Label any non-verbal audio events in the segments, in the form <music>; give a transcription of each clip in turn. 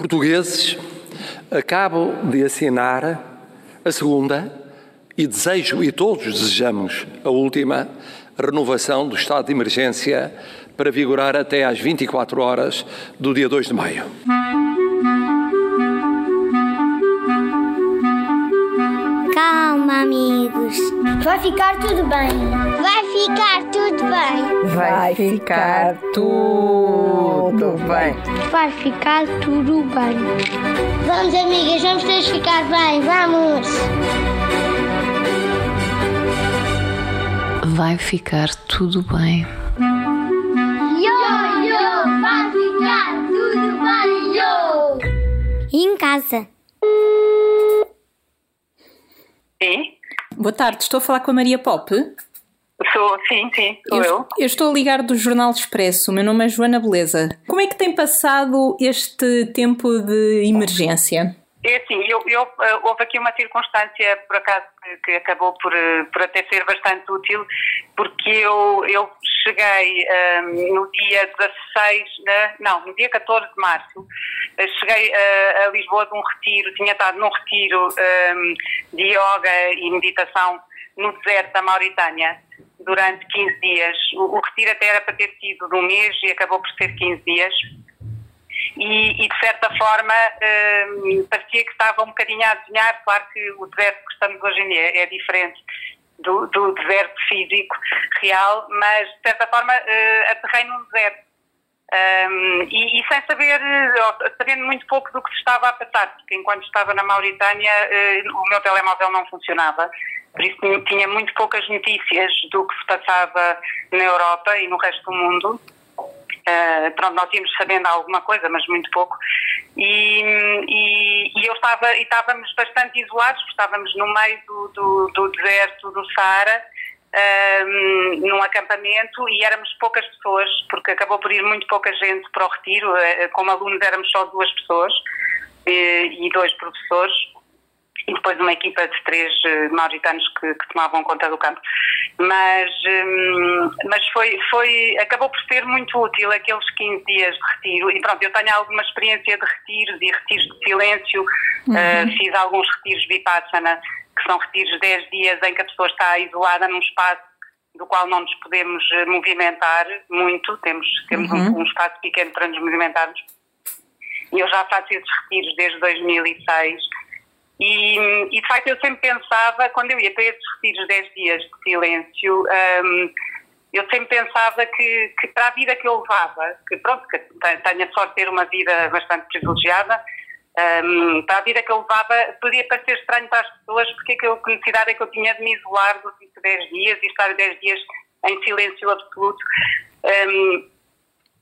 Portugueses, acabo de assinar a segunda e desejo, e todos desejamos, a última renovação do estado de emergência para vigorar até às 24 horas do dia 2 de maio. Calma, amigos. Vai ficar tudo bem. Vai ficar tudo bem. Vai ficar tudo bem. Vai ficar tudo bem. Vamos, amigas, vamos todos ficar bem. Vamos. Vai ficar tudo bem. Yo, yo, vai ficar tudo bem, yo. E em casa? Sim, Boa tarde, estou a falar com a Maria Pop. sou, sim, sim, sou eu. eu estou a ligar do Jornal Expresso. O meu nome é Joana Beleza. Como é que tem passado este tempo de emergência? É assim, eu, eu, eh, houve aqui uma circunstância, por acaso, que, acabou por, eh, por até ser bastante útil, porque eu, eu cheguei ehm, no dia 16, né, não, no dia 14 de março, eh, cheguei eh, a Lisboa de um retiro, tinha estado num retiro ehm, de yoga e meditação no deserto da Mauritânia durante 15 dias. O, o retiro até era para ter sido de um mês e acabou por ser 15 dias. E, e, de certa forma hum, parecia que estava um bocadinho a adivinhar, claro que o deserto que estamos hoje em dia é diferente do, do deserto físico real, mas de certa forma uh, aterrei num deserto. Um, e, e, sem saber, uh, sabendo muito pouco do que se estava a passar, porque enquanto estava na Mauritânia uh, o meu telemóvel não funcionava, por isso tinha muito poucas notícias do que se passava na Europa e no resto do mundo. Uh, pronto, nós íamos sabendo alguma coisa, mas muito pouco. E, e, e eu estava, e estávamos bastante isolados, porque estávamos no meio do, do, do deserto do Saara, uh, num acampamento, e éramos poucas pessoas, porque acabou por ir muito pouca gente para o retiro. Uh, como alunos éramos só duas pessoas e dois professores e depois uma equipa de três uh, mauritanos que, que, tomavam conta do campo. Mas, um, mas foi, foi, acabou por ser muito útil aqueles 15 dias de retiro. E pronto, eu tenho alguma experiência de retiros e retiros de silêncio. Uhum. Uh, fiz alguns retiros vipassana, que são retiros de 10 dias em que a pessoa está isolada num espaço do qual não nos podemos eh, movimentar muito, temos, temos uhum. um, um espaço pequeno para nos movimentarmos. E eu já faço esses retiros desde 2006 e, e, de facto eu sempre pensava, quando eu ia para esses retiros 10 dias de silêncio, um, eu sempre pensava que, que, para a vida que eu levava, que pronto, que tenho a sorte de ter uma vida bastante privilegiada, um, para a vida que eu levava, podia parecer estranho para as pessoas, porque é que, eu, que necessidade é que eu tinha de me isolar durante 10 dias e estar 10 dias em silêncio absoluto. Um,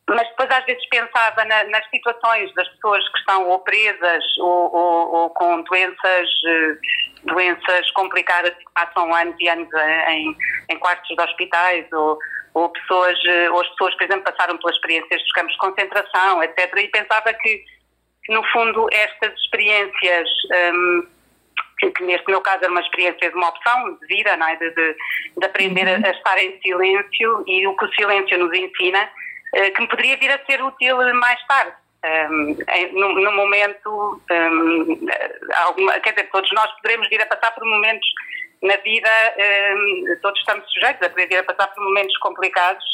mas depois às vezes pensava na, nas situações das pessoas que estão ou presas ou, ou, ou com doenças, eh, doenças complicadas que passam anos e anos em, em quartos de hospitais ou, ou pessoas, eh, ou as pessoas, por exemplo, passaram pelas experiências dos campos de concentração, etc. E pensava que, que no fundo, estas experiências, um, que, neste meu caso era uma experiência de uma opção de vida, não é? de, de, de aprender uhum. a, a estar em silêncio e o que o silêncio nos ensina, que me poderia vir a ser útil mais tarde. Um, no, no, momento, um, alguma, quer dizer, todos nós poderemos vir a passar por momentos na vida, um, todos estamos sujeitos a poder vir a passar por momentos complicados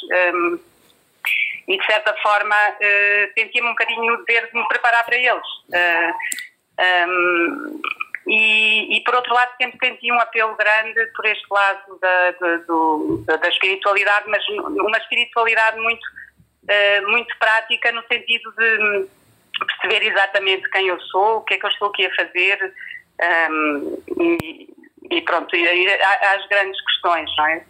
e de certa forma uh, sentia-me um bocadinho no dever de me preparar para eles. Uh, e, e, por outro lado sempre senti um apelo grande por este lado da, da, do, da espiritualidade, mas uma espiritualidade muito eh, muito prática no sentido de perceber exatamente quem eu sou, o que é que eu estou aqui a fazer um, e, e, pronto, e há, as grandes questões, não é?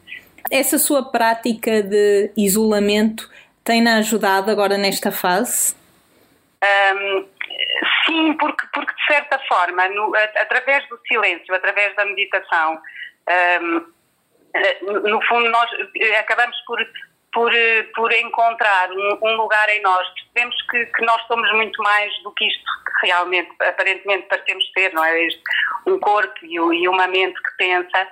Essa sua prática de isolamento tem-na ajudado agora nesta fase? Um, sim, porque, porque de certa forma, no, através do silêncio, através da meditação, um, eh, no fundo nós acabamos por por, eh, por encontrar um, um, lugar em nós. Percebemos que, que, nós somos muito mais do que isto que realmente, aparentemente, parecemos ser, não é? Este, um corpo e, e, uma mente que pensa,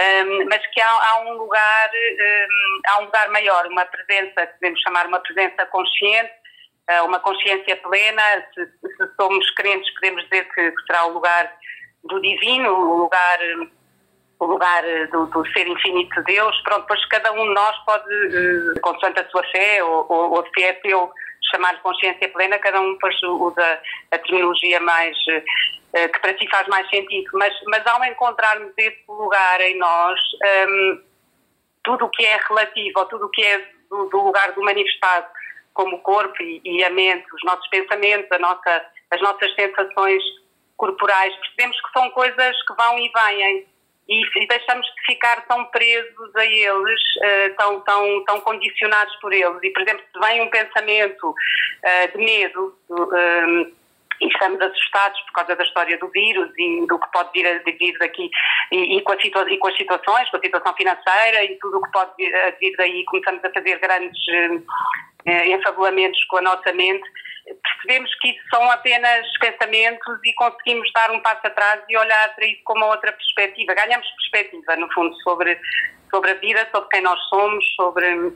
um, mas que há, há um lugar, um, há um lugar maior, uma presença, podemos chamar uma presença consciente, uma consciência plena. Se, se, somos crentes, podemos dizer que, que, será o lugar do divino, o lugar, o lugar do, do ser infinito de Deus. Pronto, pois cada um de nós pode, uh, consoante a sua fé, ou, ou, ou se é teu, chamar consciência plena, cada um depois usa a terminologia mais uh, que para si faz mais sentido. Mas, mas ao encontrarmos esse lugar em nós, um, tudo o que é relativo, ou tudo o que é do, do lugar do manifestado, como o corpo e, e, a mente, os nossos pensamentos, a nossa, as nossas sensações corporais, percebemos que são coisas que vão e vêm e, e deixamos de ficar tão presos a eles, uh, tão, tão, tão condicionados por eles. E, por exemplo, se vem um pensamento uh, de medo, uh, e estamos assustados por causa da história do vírus e do que pode vir a vir daqui e, e, com, situa e com as situações, com a situação financeira e tudo o que pode vir, a vir daí, começamos a fazer grandes eh, enfabulamentos com a nossa mente, percebemos que isso são apenas pensamentos e conseguimos dar um passo atrás e olhar para isso com uma outra perspectiva. Ganhamos perspectiva, no fundo, sobre, sobre a vida, sobre quem nós somos, sobre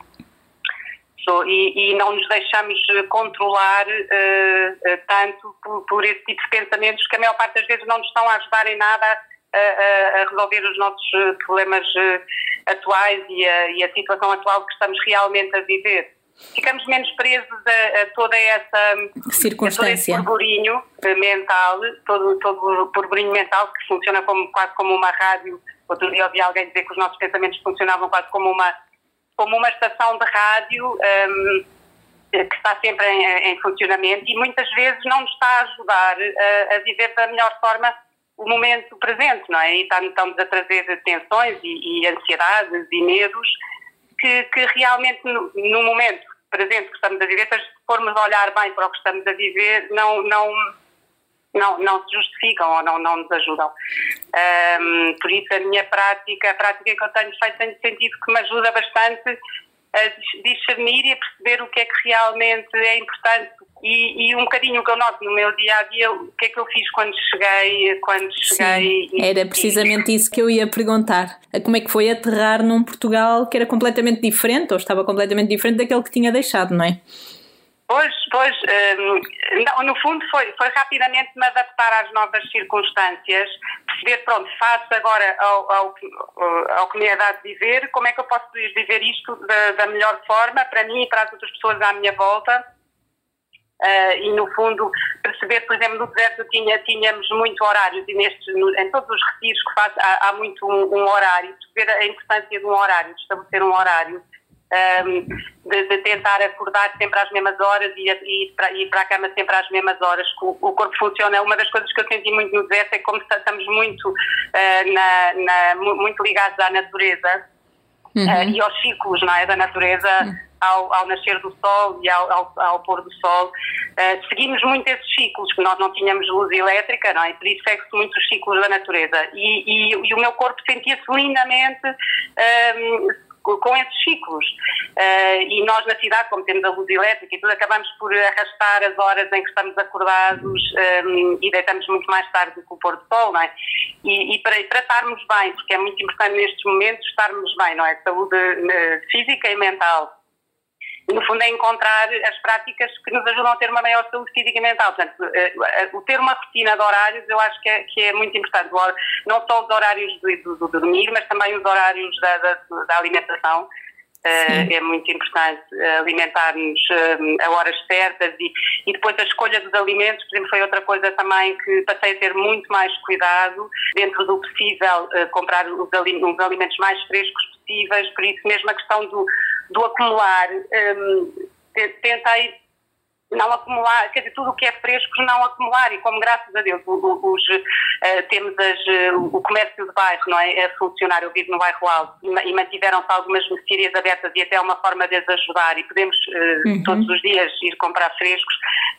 e, e, não nos deixamos controlar uh, tanto por, por, esse tipo de pensamentos que a maior parte das vezes não nos estão a ajudar em nada a, a, a resolver os nossos problemas uh, atuais e a, e a, situação atual que estamos realmente a viver. Ficamos menos presos a, toda essa circunstância, a todo esse burburinho mental, todo, todo o burburinho mental que funciona como, quase como uma rádio. Outro dia ouvi alguém dizer que os nossos pensamentos funcionavam quase como uma como uma estação de rádio um, que está sempre em, em, funcionamento e muitas vezes não nos está a ajudar a, a, viver da melhor forma o momento presente, não é? E estamos a trazer tensões e, e ansiedades e medos que, que realmente no, no, momento presente que estamos a viver, se formos olhar bem para o que estamos a viver, não, não não, não se justificam ou não, não nos ajudam. Um, por isso a minha prática, a prática que eu tenho feito tem sentido que me ajuda bastante a discernir e a perceber o que é que realmente é importante e, e, um bocadinho o que eu noto no meu dia a dia, o que é que eu fiz quando cheguei, quando cheguei. Sim, era precisamente isso que eu ia perguntar. Como é que foi aterrar num Portugal que era completamente diferente ou estava completamente diferente daquele que tinha deixado, não é? Pois, pois, um, no fundo foi, foi rapidamente me adaptar às novas circunstâncias, perceber, pronto, faço agora ao, ao, ao que me é dado viver, como é que eu posso viver isto da, da melhor forma para mim e para as outras pessoas à minha volta. Uh, e no fundo perceber, por exemplo, no deserto tinha, tínhamos muito horários e nestes, no, em todos os retiros que faço há, há muito um, um, horário, perceber a importância de um horário, de estabelecer um horário um, de, de, tentar acordar sempre às mesmas horas e, ir para, ir para a cama sempre às mesmas horas. O, o, corpo funciona. Uma das coisas que eu senti muito no deserto é como estamos muito, uh, na, na, muito ligados à natureza uhum. uh, e aos ciclos não é, da natureza. Uhum. Ao, ao, nascer do sol e ao, ao, ao pôr do sol. Uh, seguimos muito esses ciclos, que nós não tínhamos luz elétrica, não é? por isso segue-se muito os ciclos da natureza. E, e, e o meu corpo sentia-se lindamente com esses ciclos. Uh, e nós na cidade, como temos a luz elétrica e tudo, acabamos por arrastar as horas em que estamos acordados um, ehm, e deitamos muito mais tarde do que o pôr do sol, não é? E, e para, estarmos bem, porque é muito importante nestes momentos estarmos bem, não é? Saúde uh, física e mental no fundo é encontrar as práticas que nos ajudam a ter uma maior saúde física e mental. Portanto, eh, eh, o ter uma rotina de horários eu acho que é, que é muito importante. Não só os horários do, do, do dormir, mas também os horários da, da, da alimentação. Uh, é muito importante alimentar-nos a horas certas e, e, depois a escolha dos alimentos, por exemplo, foi outra coisa também que passei a ter muito mais cuidado, dentro do possível, comprar os alimentos mais frescos possíveis, por isso mesmo a questão do, do acumular, um, tentei não acumular, quer dizer, tudo o que é fresco não acumular e como graças a Deus os, uh, temos as, uh, o comércio de bairro não é, a funcionar, eu vivo no bairro alto e mantiveram-se algumas mercearias abertas e até uma forma de as ajudar e podemos uh, uhum. todos os dias ir comprar frescos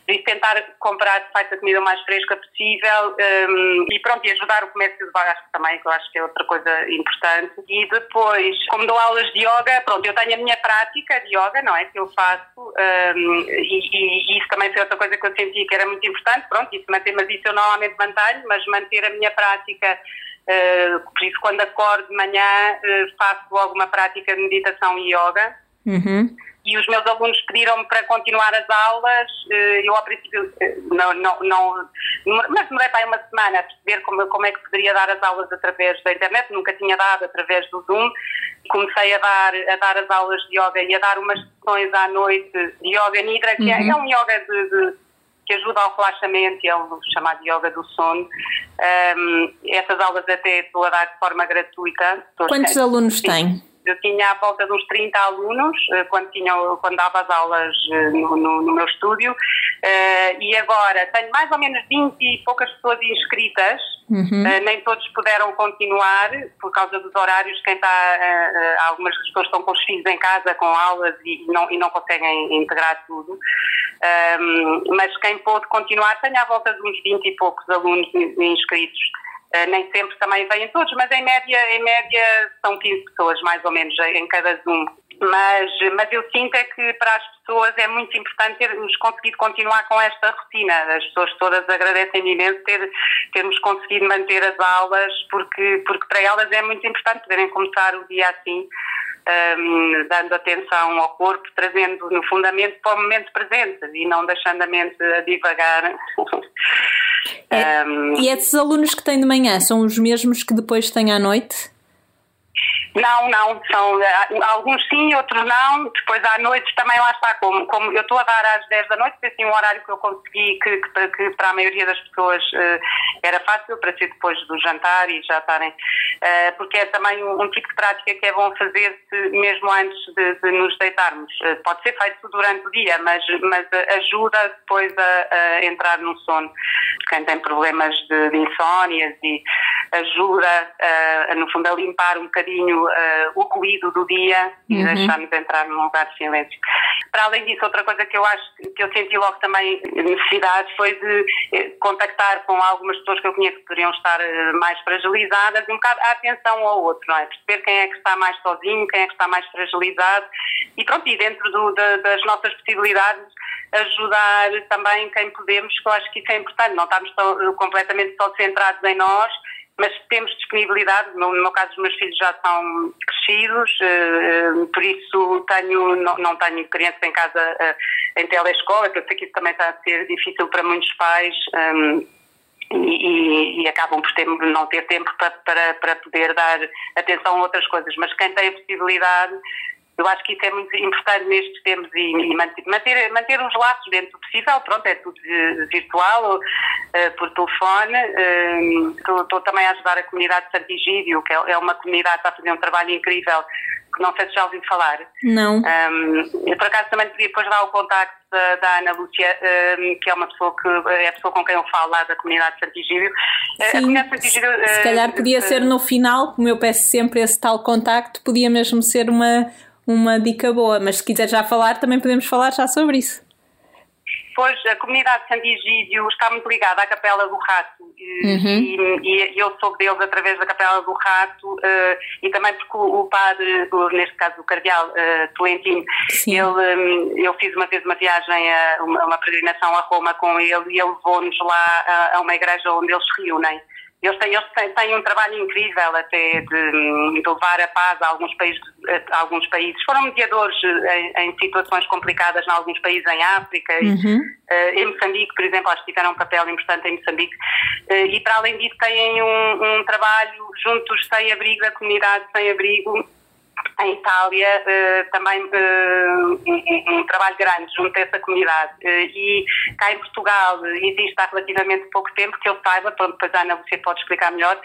e tentar comprar de facto a comida mais fresca possível um, e pronto, e ajudar o comércio de bairro também, que eu acho que é outra coisa importante e depois, como dou aulas de yoga, pronto, eu tenho a minha prática de yoga, não é, que eu faço um, e, e e isso também foi outra coisa que eu senti que era muito importante, pronto, isso manter, mas isso eu normalmente mantenho, mas manter a minha prática, uh, por isso quando acordo de manhã uh, faço alguma prática de meditação e yoga. Uhum. E os meus alunos pediram-me para continuar as aulas. Eu, ao princípio, não, não, não mas demorei para aí uma semana a perceber como, como é que poderia dar as aulas através da internet, nunca tinha dado através do Zoom. Comecei a dar, a dar as aulas de yoga e a dar umas sessões à noite de yoga nidra, que é, uhum. é, um yoga de, de, que ajuda ao relaxamento, é o chamado yoga do sono. Um, essas aulas até estou a dar de forma gratuita. Quantos alunos tem? Eu tinha à volta de uns 30 alunos eh, quando, tinha, quando dava as aulas eh, no, no, no meu estúdio uh, e agora tenho mais ou menos 20 e poucas pessoas inscritas, uhum. uh, nem todos puderam continuar por causa dos horários, quem está, algumas pessoas estão com os filhos em casa com aulas e não, e não conseguem integrar tudo, um, mas quem pôde continuar tenho à volta de uns 20 e poucos alunos inscritos. Uh, nem sempre também vêm todos, mas em média, em média são 15 pessoas mais ou menos em cada Zoom. Mas, mas eu sinto é que para as pessoas é muito importante termos conseguido continuar com esta rotina. As pessoas todas agradecem imenso ter, termos conseguido manter as aulas, porque, porque para elas é muito importante poderem começar o dia assim, um, dando atenção ao corpo, trazendo no fundamento para o momento presente e não deixando a mente a divagar. É, um, e esses alunos que têm de manhã são os mesmos que depois têm à noite? Não, não, são eh, alguns sim, outros não. Depois à noite também lá está, como, como eu estou a dar às 10 da noite, foi assim um horário que eu consegui que, que, que para a maioria das pessoas uh, era fácil, para ser depois do jantar e já estarem, uh, porque é também um, um, tipo de prática que é bom fazer-se mesmo antes de, de nos deitarmos. Uh, pode ser feito durante o dia, mas, mas ajuda depois a, a entrar no sono. Quem tem problemas de, de insónias e ajuda, no fundo, a limpar um bocadinho uh, o ruído do dia e uhum. deixar-nos entrar num lugar de silêncio. Para além disso, outra coisa que eu acho que eu senti logo também necessidade foi de eh, contactar com algumas pessoas que eu conheço que poderiam estar eh, mais fragilizadas, um bocado a atenção ao outro, não é? Perceber quem é que está mais sozinho, quem é que está mais fragilizado e pronto, e dentro do, da, das nossas possibilidades ajudar também quem podemos, que eu acho que isso é importante, não estamos tão, completamente só centrados em nós, mas temos disponibilidade, no, meu caso os meus filhos já são crescidos, uh, por isso tenho, não, tenho crianças em casa uh, em telescola, que eu sei que isso também está a ser difícil para muitos pais ehm, e, e, acabam por ter, não ter tempo para, para, para poder dar atenção a outras coisas, mas quem tem a possibilidade eu acho que isso é muito importante nestes tempos e, e manter, manter os laços dentro do possível. Pronto, é tudo virtual, uh, por telefone. Uh, estou, também a ajudar a comunidade de Santigídio, que é, é uma comunidade que está a fazer um trabalho incrível, que não sei se já ouviu falar. Não. Um, eu, por acaso, também podia depois dar o contacto da, da, Ana Lúcia, um, que é uma pessoa que é a pessoa com quem eu falo lá da comunidade de Santigídio. Sim, a comunidade de Santigídio, se calhar podia uh, ser no final, como eu peço sempre esse tal contacto, podia mesmo ser uma uma dica boa, mas se quiser já falar, também podemos falar já sobre isso. Pois, a comunidade de Sandigídio está muito ligada à Capela do Rato uhum. e, e, eu soube deles através da Capela do Rato uh, e também porque o, o padre, neste caso o cardeal uh, Tolentino, ele, um, eu fiz uma vez uma viagem, a, uma, uma peregrinação a Roma com ele e ele levou-nos lá a, a uma igreja onde eles se reúnem. Eles têm, eles têm, têm, um trabalho incrível até de, de, levar a paz a alguns países. A alguns países. Foram mediadores em, em situações complicadas em alguns países em África. Uhum. E, uh, em Moçambique, por exemplo, acho que tiveram um papel importante em Moçambique. Uh, e para além disso têm um, um trabalho juntos sem abrigo, a comunidade sem abrigo, em Itália uh, também uh, um, um, trabalho grande junto a essa comunidade. Uh, e cá em Portugal existe há relativamente pouco tempo, que eu saiba, depois a Ana você pode explicar melhor,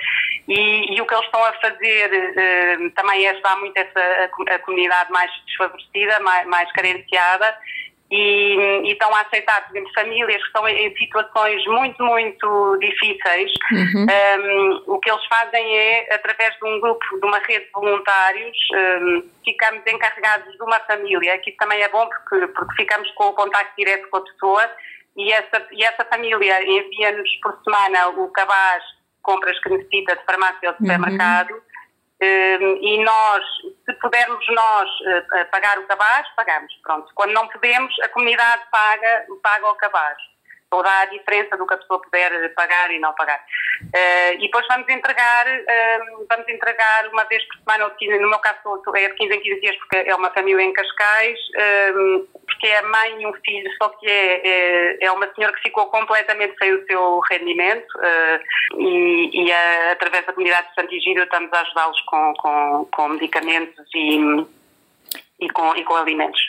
e, e o que eles estão a fazer também é ajudar muito essa, a, a comunidade mais desfavorecida, mais, mais carenciada, e, e, estão a aceitar, por exemplo, famílias que estão em situações muito, muito difíceis. Uhum. Um, o que eles fazem é, através de um grupo, de uma rede de voluntários, um, ficamos encarregados de uma família, que também é bom porque, porque ficamos com o contacto direto com a pessoa e essa, e essa família envia-nos por semana o cabaz compras que necessita de farmácia ou de uhum. supermercado. Uhum Ehm, e nós, se pudermos nós eh, pagar o cabaz, pagamos, pronto. Quando não podemos, a comunidade paga, paga o cabaz. Dá a diferença do que a pessoa puder pagar e não pagar. Uh, e depois vamos entregar, uh, vamos entregar uma vez por semana, ou no meu caso é de 15 em 15 dias porque é uma família em Cascais, uh, porque é a mãe e um filho, só que é, é, é, uma senhora que ficou completamente sem o seu rendimento e, e a, através da comunidade de Santigírio estamos a ajudá-los com, com, com medicamentos e e com, e com alimentos.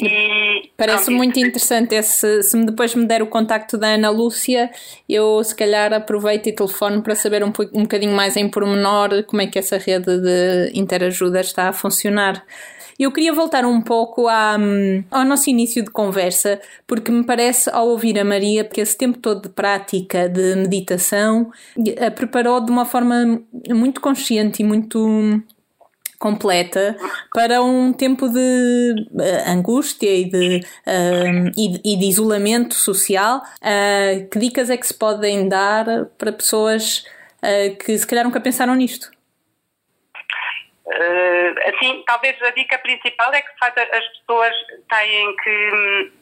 E, Parece muito interessante esse. Se depois me der o contacto da Ana Lúcia, eu se calhar aproveito e telefono para saber um, um bocadinho mais em pormenor como é que essa rede de interajuda está a funcionar. Eu queria voltar um pouco à, ao nosso início de conversa, porque me parece, ao ouvir a Maria, que esse tempo todo de prática de meditação a preparou de uma forma muito consciente e muito completa para um tempo de uh, angústia e de, uh, e, e, de isolamento social. Uh, que dicas é que se podem dar para pessoas que se calhar nunca pensaram nisto? assim, talvez a dica principal é que as pessoas têm que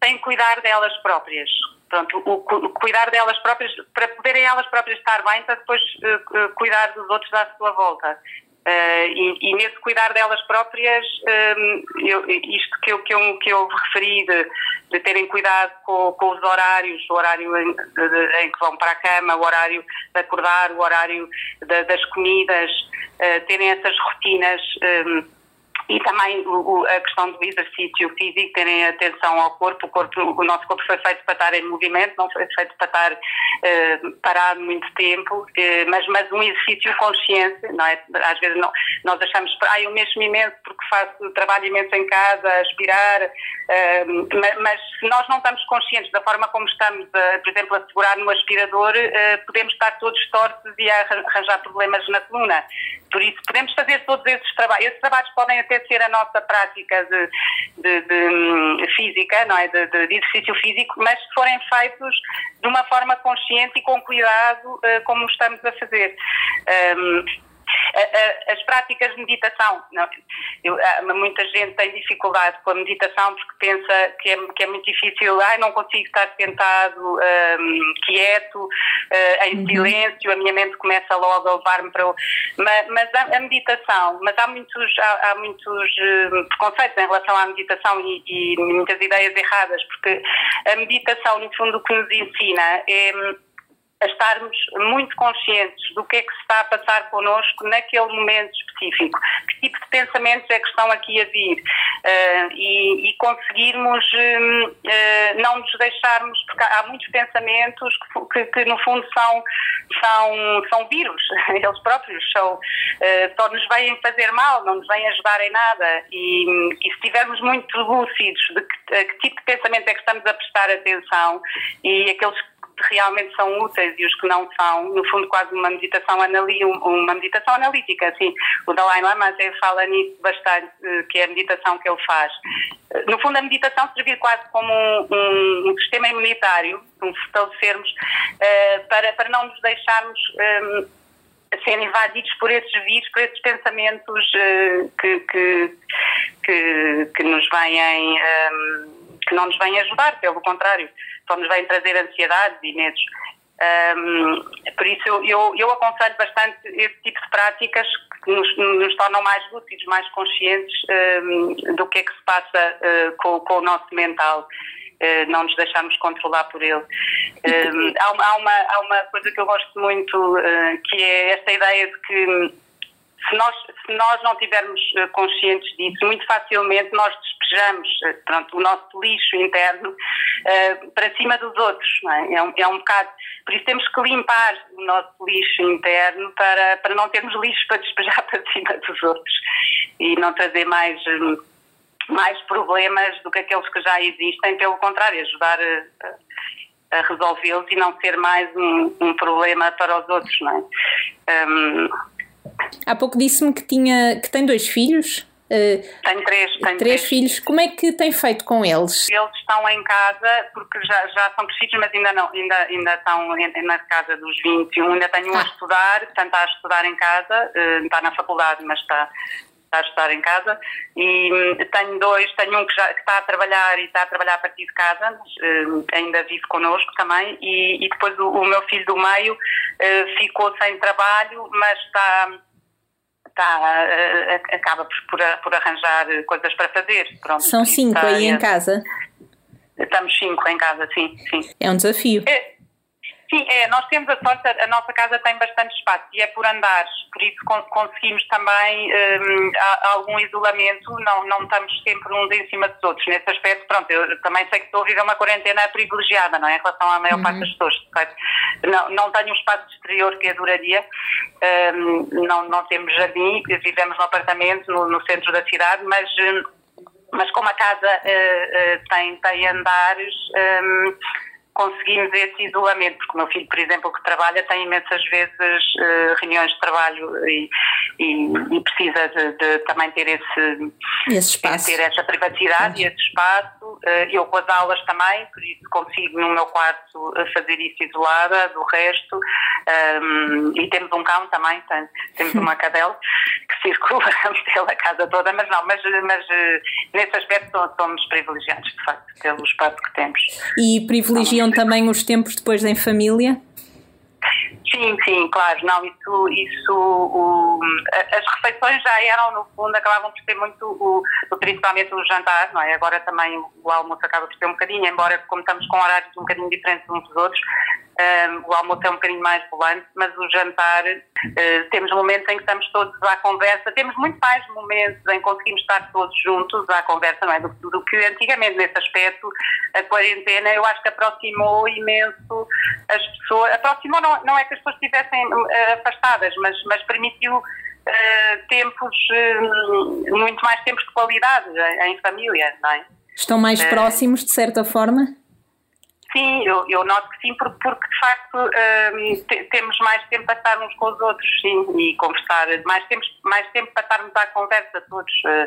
têm que cuidar delas próprias pronto, o, o, cuidar delas próprias, para poderem elas próprias estar bem, para depois uh, cuidar dos outros à sua volta. Uh, e, e, nesse cuidar delas próprias, eu, isto que eu, que eu, que eu referi de, de terem cuidado com, com, os horários, o horário em, de, em, que vão para a cama, o horário de acordar, o horário de, das comidas, uh, terem essas rotinas. Um, e também o, a questão do exercício físico, terem atenção ao corpo. O, corpo, o nosso corpo foi feito para estar em movimento, não foi feito para estar uh, parado muito tempo, uh, mas, mas um exercício consciente, não é? Às vezes não, nós achamos, ah, eu mexo imenso porque faço trabalho imenso em casa, a aspirar, uh, mas, mas, se nós não estamos conscientes da forma como estamos, por exemplo, a segurar no aspirador, podemos estar todos tortos e arranjar problemas na coluna. Por isso, podemos fazer todos esses trabalhos. Esses trabalhos podem até ser a nossa prática de, de, de hum, física, não é? De, de, exercício físico, mas se forem feitos de uma forma consciente e com cuidado, uh, como estamos a fazer. Um, as práticas de meditação. Não, eu, muita gente tem dificuldade com a meditação porque pensa que é, que é muito difícil, ai, não consigo estar sentado, um, quieto, uh, em uhum. silêncio, a minha mente começa logo a levar-me para o. Mas, mas a, a, meditação, mas há muitos, há, há muitos uh, preconceitos em relação à meditação e, e muitas ideias erradas, porque a meditação, no fundo, o que nos ensina é a estarmos muito conscientes do que é que se está a passar connosco naquele momento específico, que tipo de pensamentos é que estão aqui a vir? Uh, e, e, conseguirmos uh, uh, não nos deixarmos, porque há muitos pensamentos que, que, que, no fundo são, são, são vírus, <laughs> eles próprios são, só nos vêm fazer mal, não nos vêm ajudar em nada. E, e se estivermos muito lúcidos de que, que tipo de pensamento é que estamos a prestar atenção e aqueles que realmente são úteis e os que não são, no fundo quase uma meditação, anali uma meditação analítica, assim. O Dalai Lama até fala nisso bastante, eh, que é a meditação que ele faz. Eh, no fundo a meditação servir quase como um, um, um sistema imunitário, um fortalecermos, uh, para, para não nos deixarmos um, ser invadidos por esses vírus, por esses pensamentos uh, que, que, que, que, nos vêm, que não nos vêm ajudar, pelo contrário só nos vêm trazer ansiedades e medos. Um, por isso eu, eu, aconselho bastante esse tipo de práticas que nos, nos tornam mais lúcidos, mais conscientes um, do que é que se passa uh, com, com, o nosso mental. Uh, não nos deixarmos controlar por ele. Há, uma, há, uma, coisa que eu gosto muito, uh, que é esta ideia de que se nós, se nós não tivermos eh, conscientes disso, muito facilmente nós despejamos eh, pronto, o nosso lixo interno uh, para cima dos outros. É? É, um, é um bocado. Por isso temos que limpar o nosso lixo interno para, para não termos lixo para despejar <laughs> para cima dos outros e não trazer mais. mais problemas do que aqueles que já existem, pelo contrário, ajudar a, a resolvê-los e não ser mais um, um, problema para os outros, não é? Um, Há pouco disse-me que, tinha, que tem dois filhos. Uh, tenho três, tenho três, três filhos. Como é que tem feito com eles? Eles estão em casa porque já, já são crescidos, mas ainda não, ainda, ainda estão na casa dos 21. Ainda tenho um ah. a estudar, portanto está a estudar em casa, uh, está na faculdade, mas está, está a estudar em casa e hum, tenho dois, tenho um que, já, que está a trabalhar e está a trabalhar a partir de casa, mas, uh, ainda vive connosco também e, e depois o, o, meu filho do meio uh, ficou sem trabalho, mas está Está, uh, acaba por, por, arranjar coisas para fazer. Pronto, São cinco aí em casa? Estamos cinco em casa, sim. sim. É um desafio. É, Sim, é, nós temos a sorte, a nossa casa tem bastante espaço e é por andares, por isso conseguimos também um, algum isolamento, não, não estamos sempre uns em cima dos outros. Nesse aspecto, pronto, eu também sei que estou a viver uma quarentena privilegiada, não é? Em relação à maior uhum. parte das pessoas. Não, não tenho um espaço exterior que adoraria, um, não, não temos jardim, vivemos num apartamento no, no centro da cidade, mas. Hum, mas como a casa uh, uh, tem, tem andares, um, conseguimos esse isolamento, porque o meu filho, por exemplo, que trabalha, tem imensas vezes uh, reuniões de trabalho e, e, e precisa de, de, também ter esse, esse espaço. ter essa privacidade e esse espaço. Uh, eu com as aulas também, por isso consigo no meu quarto eh, fazer isso isolada do resto. Um, e temos um cão também, tem, temos uma <laughs> cadela que circula <laughs> pela casa toda, mas não, mas, mas nesse aspecto somos privilegiados, de facto, pelo espaço que temos. E privilegiam também os tempos depois em família? Sim, sim, claro. Não, isso, isso o, as refeições já eram, no fundo, acabavam por ser muito, o, principalmente o jantar, não é? Agora também o almoço acaba por ser um bocadinho, embora como estamos com horários um bocadinho diferentes uns dos outros, um, o almoço é um bocadinho mais volante, mas o jantar, uh, temos momentos em que estamos todos à conversa, temos muito mais momentos em que conseguimos estar todos juntos à conversa, não é? Do, do que antigamente, nesse aspecto, a quarentena eu acho que aproximou imenso as pessoas, aproximou não, não é que as pessoas estivessem uh, afastadas, mas, mas permitiu uh, tempos, muito mais tempos de qualidade em, em família, não é? Estão mais próximos, de certa forma? Sim, eu, eu noto que sim, porque, porque de facto um, temos mais tempo para estar uns com os outros, sim, e conversar, mais tempo, mais tempo para estarmos à conversa todos. Uh,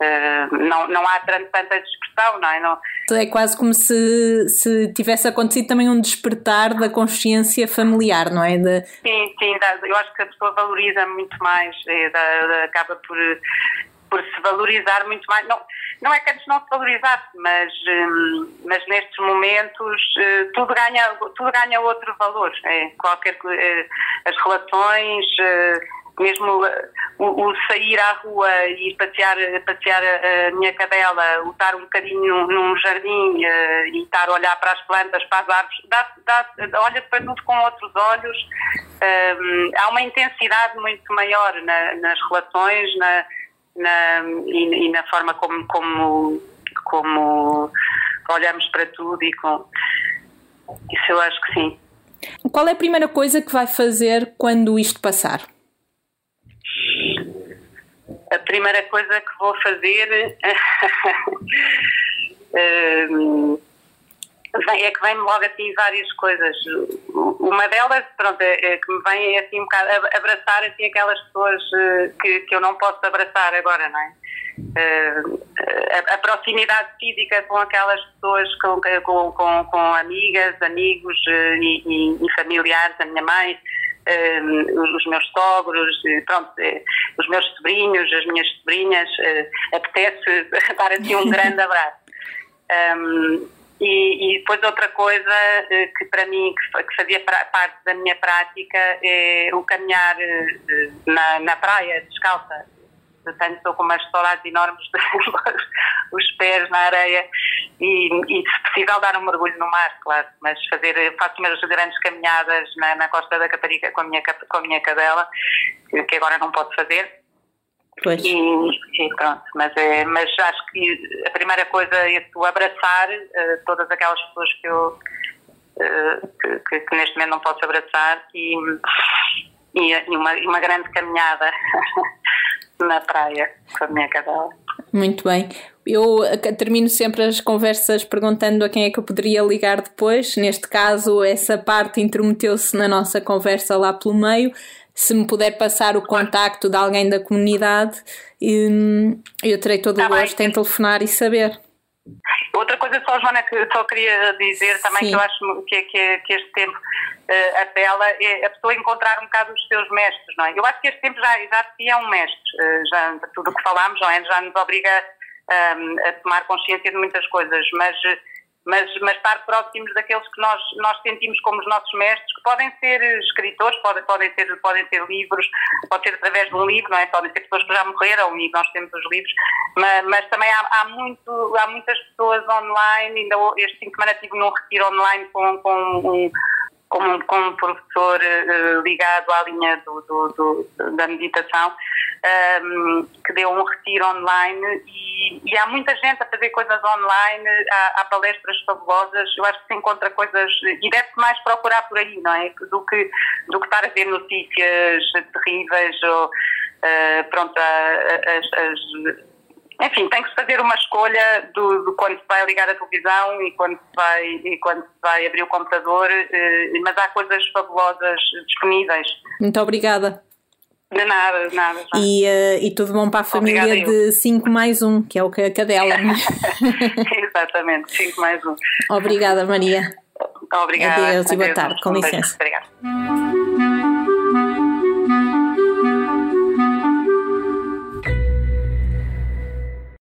uh, não, não há tanta dispersão, não é? Não... É quase como se, se tivesse acontecido também um despertar da consciência familiar, não é? De... Sim, sim, eu acho que a pessoa valoriza muito mais, é, acaba por por se valorizar muito mais. Não, não é que antes não se valorizasse, mas, hum, mas nestes momentos eh, tudo ganha, tudo ganha outro valor. É, qualquer, eh, as relações, eh, mesmo o, o, sair à rua e passear, passear a minha cadela, o estar um bocadinho num jardim e estar a olhar para as plantas, para as árvores, dá, dá, olha para tudo com outros olhos. Um, há uma intensidade muito maior na, nas relações, na, na, e, e, na forma como, como, como olhamos para tudo e com isso eu acho que sim. Qual é a primeira coisa que vai fazer quando isto passar? A primeira coisa que vou fazer <laughs> é que vem-me logo assim várias coisas. Uma delas, pronto, é, é que me vem é, assim um bocado abraçar assim aquelas pessoas eh, que, que eu não posso abraçar agora, não é? Uh, a, a, proximidade física com aquelas pessoas, com, com, com, com amigas, amigos uh, e, e, e, familiares, a minha mãe, os meus sogros, pronto, os meus sobrinhos, as minhas sobrinhas, apetece <laughs> dar assim um grande abraço. <laughs> Um, e, e, depois outra coisa eh, que para mim que fazia parte da minha prática é o caminhar eh, na, na praia descalça. Portanto, estou com umas saudades enormes <laughs> os pés na areia e, e, se possível dar um mergulho no mar, claro, mas fazer, faço umas grandes caminhadas na, na costa da Caparica com a minha, com a minha cadela, que agora não posso fazer, Pois. E, e, pronto, mas, é, mas acho que a primeira coisa é o abraçar uh, todas aquelas pessoas que eu uh, que, que, que, neste momento não posso abraçar e, e, e uma, uma grande caminhada <laughs> na praia com a minha cadela. Muito bem. Eu termino sempre as conversas perguntando a quem é que eu poderia ligar depois. Neste caso, essa parte intrometeu-se na nossa conversa lá pelo meio se me puder passar o contacto de alguém da comunidade, hum, eu terei todo o tá gosto em telefonar e saber. Outra coisa só, Joana, que só queria dizer também Sim. que eu acho que, que, que este tempo uh, apela é a pessoa encontrar um bocado os seus mestres, não é? Eu acho que este tempo já, já se é um mestre, uh, já, tudo o que falámos, não é? Já nos obriga um, a tomar consciência de muitas coisas, mas mas, mas estar próximos daqueles que nós, nós sentimos como os nossos mestres, que podem ser escritores, podem, podem, ser, podem ser livros, pode ser através de um livro, não é? podem ser pessoas que já morreram e nós temos os livros, mas, mas também há, há, muito, há muitas pessoas online, ainda este fim de semana tive num retiro online com, com um como, como professor uh, ligado à linha do, do, do, da meditação, um, ehm, que deu um retiro online e, e, há muita gente a fazer coisas online, há, há, palestras fabulosas, eu acho que se encontra coisas, e deve-se mais procurar por aí, não é? Do que, do que estar a ver notícias terríveis ou, uh, pronto, as, as enfim, tem que se fazer uma escolha do, do, quando se vai ligar a televisão e quando se vai, e quando se vai abrir o computador, eh, mas há coisas fabulosas disponíveis. Muito obrigada. De nada, de nada. E, uh, e tudo bom para a família Obrigada de 5 mais 1, um, que é o que a cadela. É? <laughs> Exatamente, 5 mais 1. Um. Obrigada, Maria. Obrigada. Adeus e boa tarde, com licença. Obrigada.